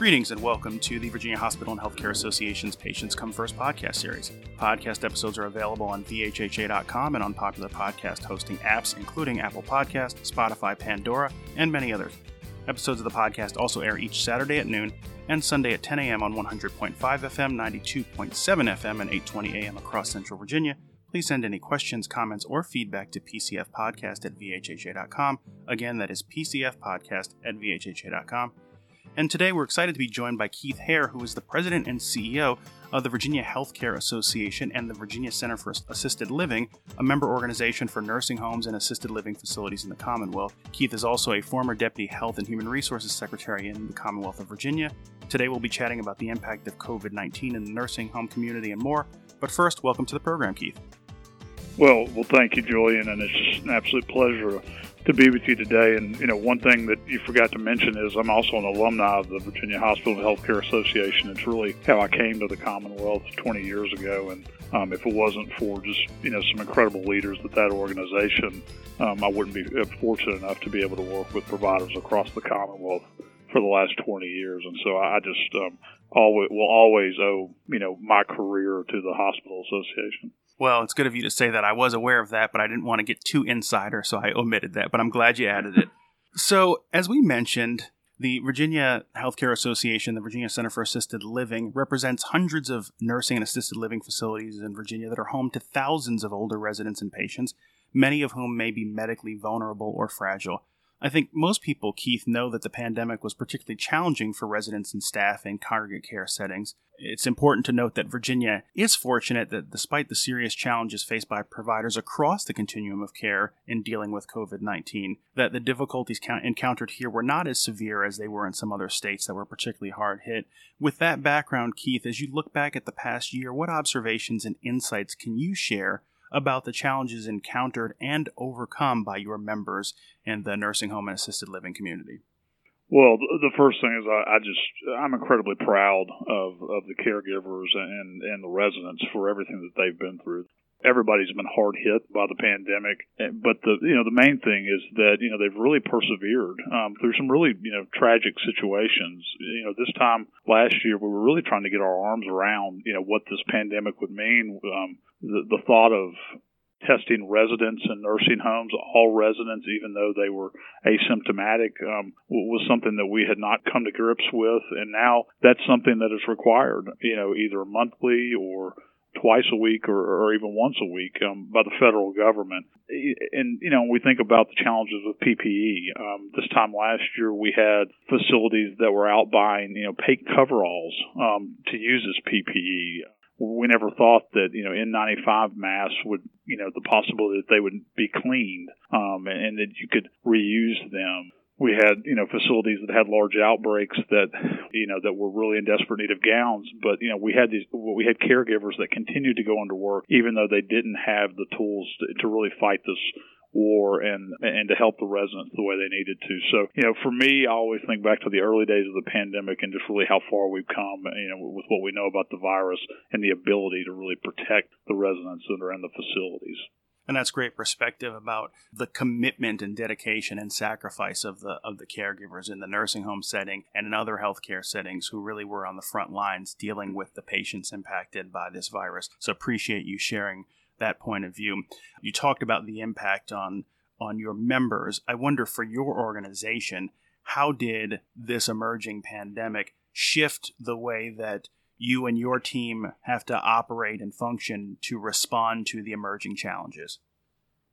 Greetings and welcome to the Virginia Hospital and Healthcare Association's Patients Come First podcast series. Podcast episodes are available on VHHA.com and on popular podcast hosting apps, including Apple Podcast, Spotify, Pandora, and many others. Episodes of the podcast also air each Saturday at noon and Sunday at 10 a.m. on 100.5 FM, 92.7 FM, and 820 a.m. across Central Virginia. Please send any questions, comments, or feedback to PCFpodcast at VHHA.com. Again, that is PCFpodcast at VHHA.com. And today we're excited to be joined by Keith Hare, who is the president and CEO of the Virginia Healthcare Association and the Virginia Center for Assisted Living, a member organization for nursing homes and assisted living facilities in the Commonwealth. Keith is also a former Deputy Health and Human Resources Secretary in the Commonwealth of Virginia. Today we'll be chatting about the impact of COVID 19 in the nursing home community and more. But first, welcome to the program, Keith. Well, well, thank you, Julian, and it's an absolute pleasure to be with you today. And you know, one thing that you forgot to mention is I'm also an alumni of the Virginia Hospital and Healthcare Association. It's really how I came to the Commonwealth 20 years ago, and um, if it wasn't for just you know some incredible leaders at that organization, um, I wouldn't be uh, fortunate enough to be able to work with providers across the Commonwealth for the last 20 years. And so I just um, always will always owe you know my career to the hospital association. Well, it's good of you to say that. I was aware of that, but I didn't want to get too insider, so I omitted that. But I'm glad you added it. so, as we mentioned, the Virginia Healthcare Association, the Virginia Center for Assisted Living, represents hundreds of nursing and assisted living facilities in Virginia that are home to thousands of older residents and patients, many of whom may be medically vulnerable or fragile. I think most people, Keith, know that the pandemic was particularly challenging for residents and staff in congregate care settings. It's important to note that Virginia is fortunate that despite the serious challenges faced by providers across the continuum of care in dealing with COVID 19, that the difficulties encountered here were not as severe as they were in some other states that were particularly hard hit. With that background, Keith, as you look back at the past year, what observations and insights can you share about the challenges encountered and overcome by your members in the nursing home and assisted living community? Well, the first thing is I, I just I'm incredibly proud of of the caregivers and and the residents for everything that they've been through everybody's been hard hit by the pandemic. But the you know the main thing is that you know they've really persevered um, through some really you know tragic situations. You know this time last year we were really trying to get our arms around you know what this pandemic would mean. Um, the, the thought of testing residents in nursing homes, all residents, even though they were asymptomatic, um, was something that we had not come to grips with, and now that's something that is required. You know, either monthly or twice a week or, or even once a week um, by the federal government. And, you know, when we think about the challenges with PPE. Um, this time last year, we had facilities that were out buying, you know, paint coveralls um, to use as PPE. We never thought that, you know, N95 masks would, you know, the possibility that they would be cleaned um, and, and that you could reuse them. We had you know facilities that had large outbreaks that you know that were really in desperate need of gowns but you know we had these we had caregivers that continued to go into work even though they didn't have the tools to, to really fight this war and and to help the residents the way they needed to. So, you know, for me, I always think back to the early days of the pandemic and just really how far we've come, you know, with what we know about the virus and the ability to really protect the residents that are in the facilities and that's great perspective about the commitment and dedication and sacrifice of the of the caregivers in the nursing home setting and in other healthcare settings who really were on the front lines dealing with the patients impacted by this virus. So appreciate you sharing that point of view. You talked about the impact on on your members. I wonder for your organization, how did this emerging pandemic shift the way that you and your team have to operate and function to respond to the emerging challenges?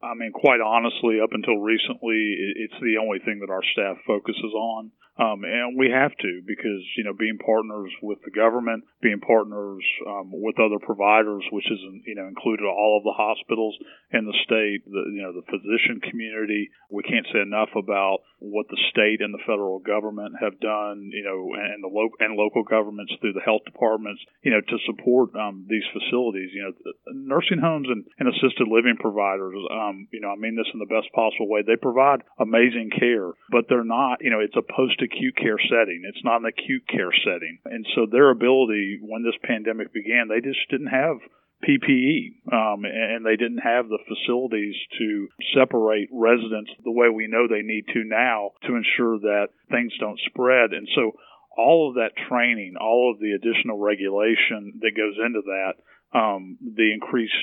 I mean, quite honestly, up until recently, it's the only thing that our staff focuses on. Um, and we have to because, you know, being partners with the government, being partners um, with other providers, which is, you know, included all of the hospitals in the state, the, you know, the physician community. We can't say enough about what the state and the federal government have done, you know, and the local and local governments through the health departments, you know, to support um, these facilities. You know, nursing homes and, and assisted living providers. Um, you know, I mean this in the best possible way. They provide amazing care, but they're not. You know, it's a post acute care setting. It's not an acute care setting. And so their ability when this pandemic began, they just didn't have PPE, um, and they didn't have the facilities to separate residents the way we know they need to now to ensure that things don't spread. And so all of that training, all of the additional regulation that goes into that, um, the increased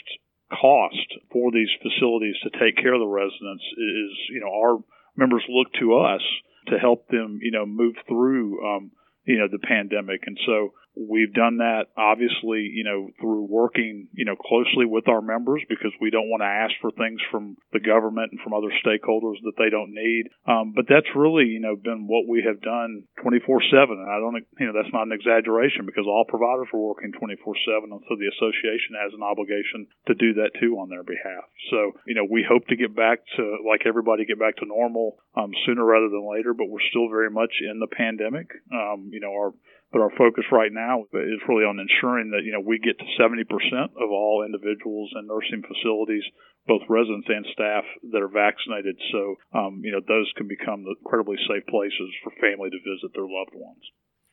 cost for these facilities to take care of the residents is, you know, our members look to us to help them, you know, move through, um, you know, the pandemic. And so We've done that obviously, you know, through working, you know, closely with our members because we don't want to ask for things from the government and from other stakeholders that they don't need. Um, but that's really, you know, been what we have done 24/7. And I don't, you know, that's not an exaggeration because all providers are working 24/7, and so the association has an obligation to do that too on their behalf. So, you know, we hope to get back to like everybody get back to normal um, sooner rather than later, but we're still very much in the pandemic. Um, you know, our but our focus right now is really on ensuring that you know we get to 70% of all individuals in nursing facilities, both residents and staff, that are vaccinated. So um, you know those can become incredibly safe places for family to visit their loved ones.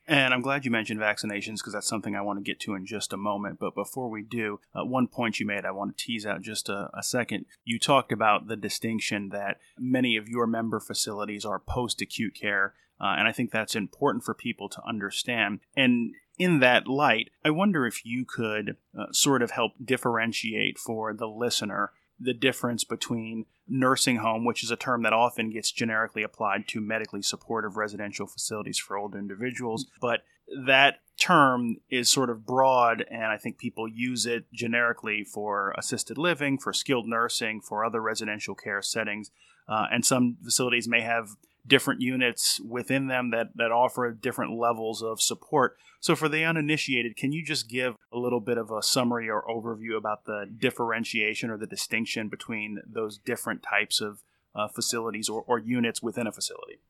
And I'm glad you mentioned vaccinations because that's something I want to get to in just a moment. But before we do, uh, one point you made, I want to tease out just a, a, second. You talked about the distinction that many of your member facilities are post acute care uh, and I think that's important for people to understand. And in that light, I wonder if you could uh, sort of help differentiate for the listener the difference between nursing home, which is a term that often gets generically applied to medically supportive residential facilities for older individuals, but that term is sort of broad, and I think people use it generically for assisted living, for skilled nursing, for other residential care settings. Uh, and some facilities may have different units within them that, that offer different levels of support. So, for the uninitiated, can you just give a little bit of a summary or overview about the differentiation or the distinction between those different types of uh, facilities or, or units within a facility?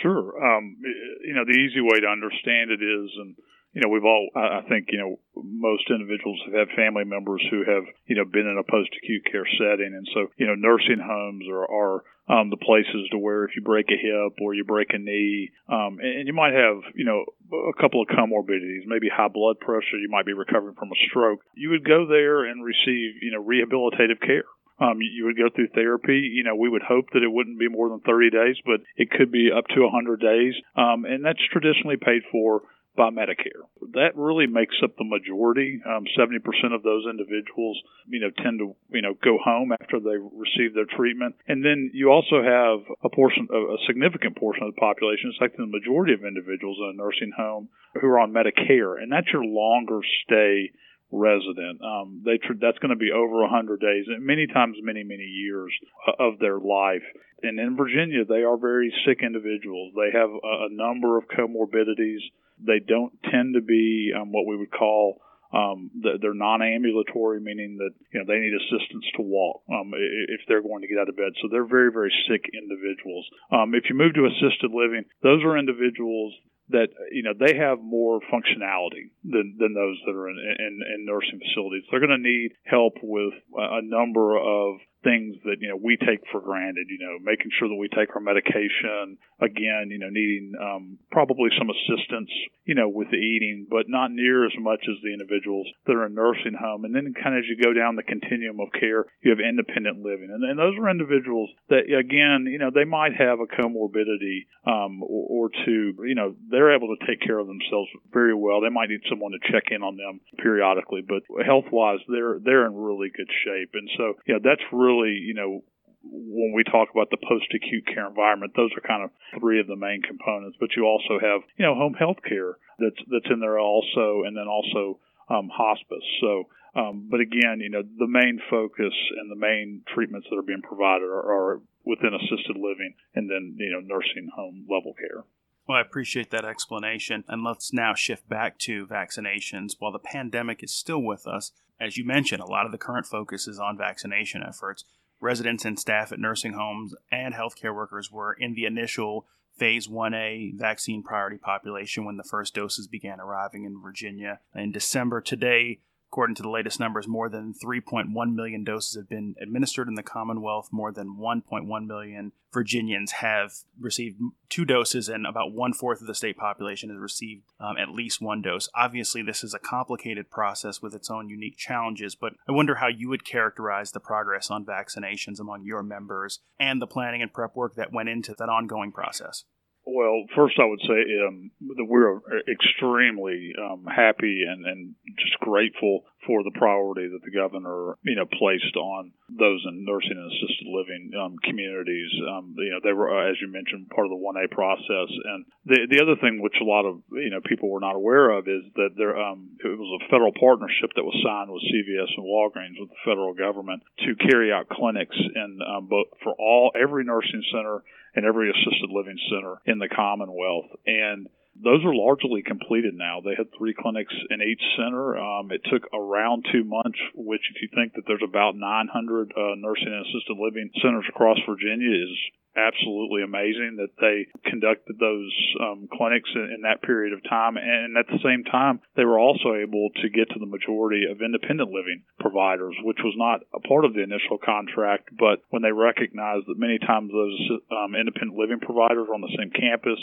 Sure. Um, you know, the easy way to understand it is, and you know, we've all, I think, you know, most individuals have had family members who have, you know, been in a post-acute care setting. And so, you know, nursing homes are, are um, the places to where if you break a hip or you break a knee, um, and, and you might have, you know, a couple of comorbidities, maybe high blood pressure, you might be recovering from a stroke, you would go there and receive, you know, rehabilitative care. Um, you would go through therapy. You know, we would hope that it wouldn't be more than 30 days, but it could be up to 100 days. Um, and that's traditionally paid for by Medicare. That really makes up the majority. Um, 70% of those individuals, you know, tend to, you know, go home after they receive their treatment. And then you also have a portion, a significant portion of the population, it's like the majority of individuals in a nursing home who are on Medicare. And that's your longer stay resident. Um, they tr- that's going to be over 100 days, and many times many many years of their life. And in Virginia, they are very sick individuals. They have a, a number of comorbidities. They don't tend to be um, what we would call um, they're non-ambulatory, meaning that you know they need assistance to walk um, if they're going to get out of bed. So they're very, very sick individuals. Um, if you move to assisted living, those are individuals that you know they have more functionality than, than those that are in, in, in nursing facilities. They're going to need help with a number of things that you know we take for granted. You know, making sure that we take our medication. Again, you know, needing um, probably some assistance, you know, with the eating, but not near as much as the individuals that are in nursing home. And then, kind of as you go down the continuum of care, you have independent living, and, and those are individuals that, again, you know, they might have a comorbidity um, or, or two. You know, they're able to take care of themselves very well. They might need someone to check in on them periodically, but health wise, they're they're in really good shape. And so, yeah, that's really really, you know, when we talk about the post-acute care environment, those are kind of three of the main components. But you also have, you know, home health care that's that's in there also, and then also um, hospice. So, um, but again, you know, the main focus and the main treatments that are being provided are, are within assisted living, and then you know, nursing home level care. Well, I appreciate that explanation. And let's now shift back to vaccinations. While the pandemic is still with us, as you mentioned, a lot of the current focus is on vaccination efforts. Residents and staff at nursing homes and healthcare workers were in the initial Phase 1A vaccine priority population when the first doses began arriving in Virginia in December. Today, According to the latest numbers, more than 3.1 million doses have been administered in the Commonwealth. More than 1.1 million Virginians have received two doses, and about one fourth of the state population has received um, at least one dose. Obviously, this is a complicated process with its own unique challenges, but I wonder how you would characterize the progress on vaccinations among your members and the planning and prep work that went into that ongoing process. Well, first I would say um, that we're extremely um, happy and, and just grateful for the priority that the governor, you know, placed on those in nursing and assisted living um, communities. Um, you know, they were, uh, as you mentioned, part of the 1A process. And the the other thing, which a lot of you know people were not aware of, is that there um, it was a federal partnership that was signed with CVS and Walgreens with the federal government to carry out clinics in um, both for all every nursing center and every assisted living center in the Commonwealth. And those are largely completed now. They had three clinics in each center. Um, it took around two months, which, if you think that there's about 900 uh, nursing and assisted living centers across Virginia, is absolutely amazing that they conducted those um, clinics in, in, that period of time. And at the same time, they were also able to get to the majority of independent living providers, which was not a part of the initial contract. But when they recognized that many times those um, independent living providers are on the same campus,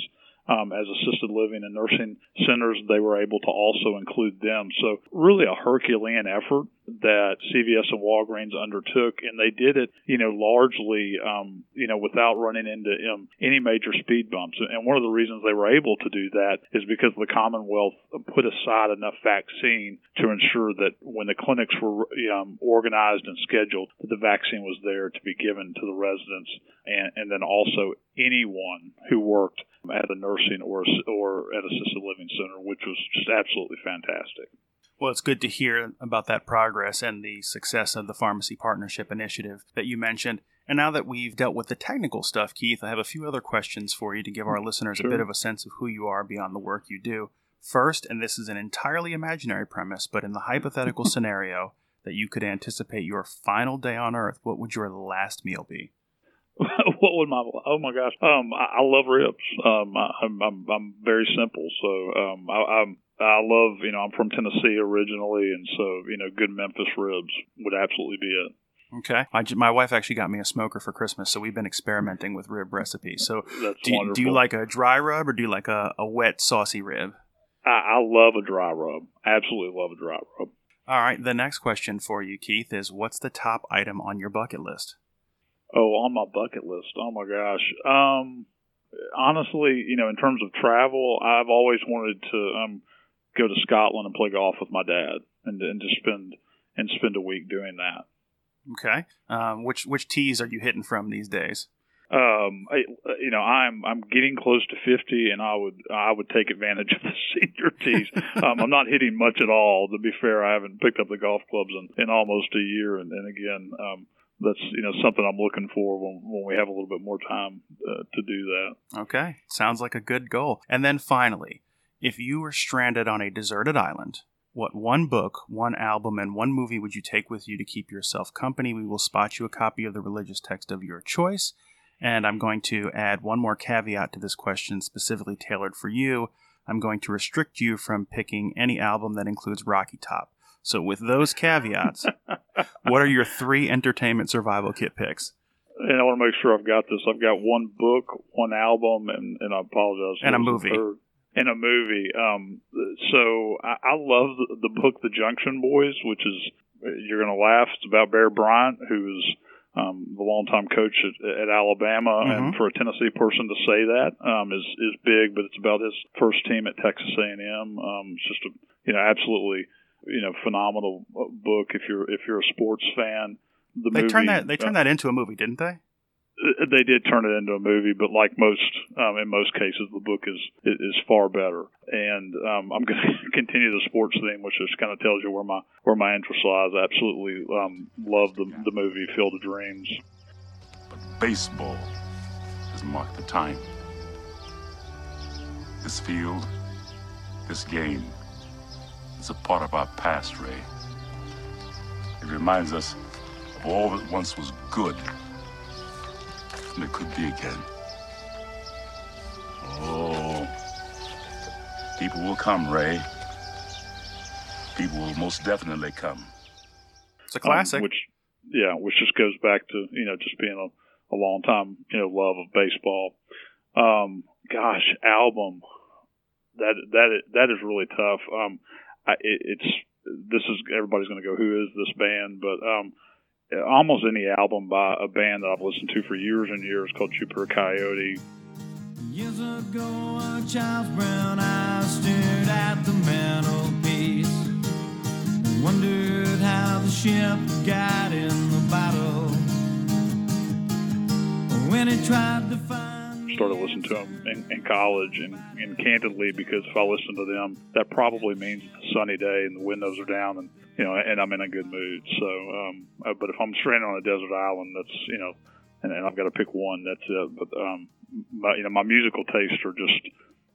um, as assisted living and nursing centers, they were able to also include them. So really a Herculean effort that CVS and Walgreens undertook, and they did it, you know, largely, um, you know, without running into um, any major speed bumps. And one of the reasons they were able to do that is because the Commonwealth put aside enough vaccine to ensure that when the clinics were um, organized and scheduled, that the vaccine was there to be given to the residents, and, and then also anyone who worked at a nursing or or at a assisted living center, which was just absolutely fantastic. Well, it's good to hear about that progress and the success of the Pharmacy Partnership Initiative that you mentioned. And now that we've dealt with the technical stuff, Keith, I have a few other questions for you to give our listeners sure. a bit of a sense of who you are beyond the work you do. First, and this is an entirely imaginary premise, but in the hypothetical scenario that you could anticipate your final day on Earth, what would your last meal be? what would my oh my gosh um I, I love ribs um I, am I'm I'm very simple so um I, I'm I love you know I'm from Tennessee originally and so you know good Memphis ribs would absolutely be it. Okay, my, my wife actually got me a smoker for Christmas, so we've been experimenting with rib recipes. So That's do, wonderful. do you like a dry rub or do you like a, a wet saucy rib? I, I love a dry rub. Absolutely love a dry rub. All right, the next question for you, Keith, is what's the top item on your bucket list? Oh, on my bucket list. Oh my gosh. Um, honestly, you know, in terms of travel, I've always wanted to um go to Scotland and play golf with my dad, and and just spend and spend a week doing that. Okay. Um, which which tees are you hitting from these days? Um, I, you know, I'm I'm getting close to 50, and I would I would take advantage of the senior tees. um, I'm not hitting much at all. To be fair, I haven't picked up the golf clubs in, in almost a year, and, and again, um, that's you know something I'm looking for when, when we have a little bit more time uh, to do that. Okay, sounds like a good goal. And then finally, if you were stranded on a deserted island, what one book, one album, and one movie would you take with you to keep yourself company? We will spot you a copy of the religious text of your choice. And I'm going to add one more caveat to this question specifically tailored for you. I'm going to restrict you from picking any album that includes Rocky Top. So, with those caveats, what are your three entertainment survival kit picks? And I want to make sure I've got this. I've got one book, one album, and, and I apologize. And a movie. And a movie. Um, so I, I love the, the book, The Junction Boys, which is, you're going to laugh. It's about Bear Bryant, who is um, the longtime coach at, at Alabama, mm-hmm. and for a Tennessee person to say that um, is is big. But it's about his first team at Texas A&M. Um, it's just a you know absolutely you know phenomenal book if you're if you're a sports fan. The they movie, turned that they turned uh, that into a movie, didn't they? Uh, they did turn it into a movie, but like most, um, in most cases, the book is is far better. And um, I'm going to continue the sports theme, which just kind of tells you where my where my interest lies. I absolutely um, love the the movie Field of Dreams. But baseball has marked the time. This field, this game is a part of our past, Ray. It reminds us of all that once was good, and it could be again. Oh, people will come, Ray. People will most definitely come. It's a classic. Um, which, yeah, which just goes back to you know just being a, a long time you know love of baseball. Um, gosh, album that that that is really tough. Um, I, it, it's this is everybody's going to go who is this band, but um, almost any album by a band that I've listened to for years and years called Jupiter Coyote. Years ago, a child's brown eyes stared at the mantelpiece. Wondered how the ship got in the battle. When it tried to find. Started listening to them in, in college and, and candidly because if I listen to them, that probably means it's a sunny day and the windows are down and you know and I'm in a good mood. So, um, uh, but if I'm stranded on a desert island, that's you know, and, and I've got to pick one, that's it. But um, my, you know, my musical tastes are just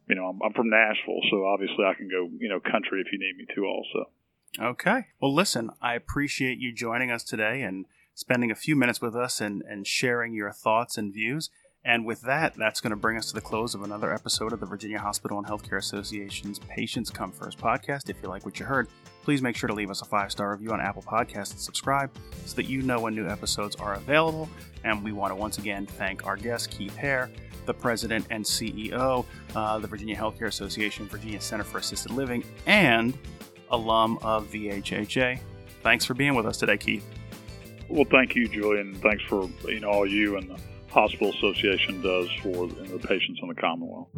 you know, I'm, I'm from Nashville, so obviously I can go you know country if you need me to also. Okay. Well, listen, I appreciate you joining us today and spending a few minutes with us and, and sharing your thoughts and views. And with that, that's going to bring us to the close of another episode of the Virginia Hospital and Healthcare Association's Patients Come First podcast. If you like what you heard, please make sure to leave us a five star review on Apple Podcasts and subscribe so that you know when new episodes are available. And we want to once again thank our guest, Keith Hare, the president and CEO, uh, the Virginia Healthcare Association, Virginia Center for Assisted Living, and alum of VHHA. Thanks for being with us today, Keith. Well, thank you, Julian. Thanks for you know all you and the Hospital Association does for the patients in the Commonwealth.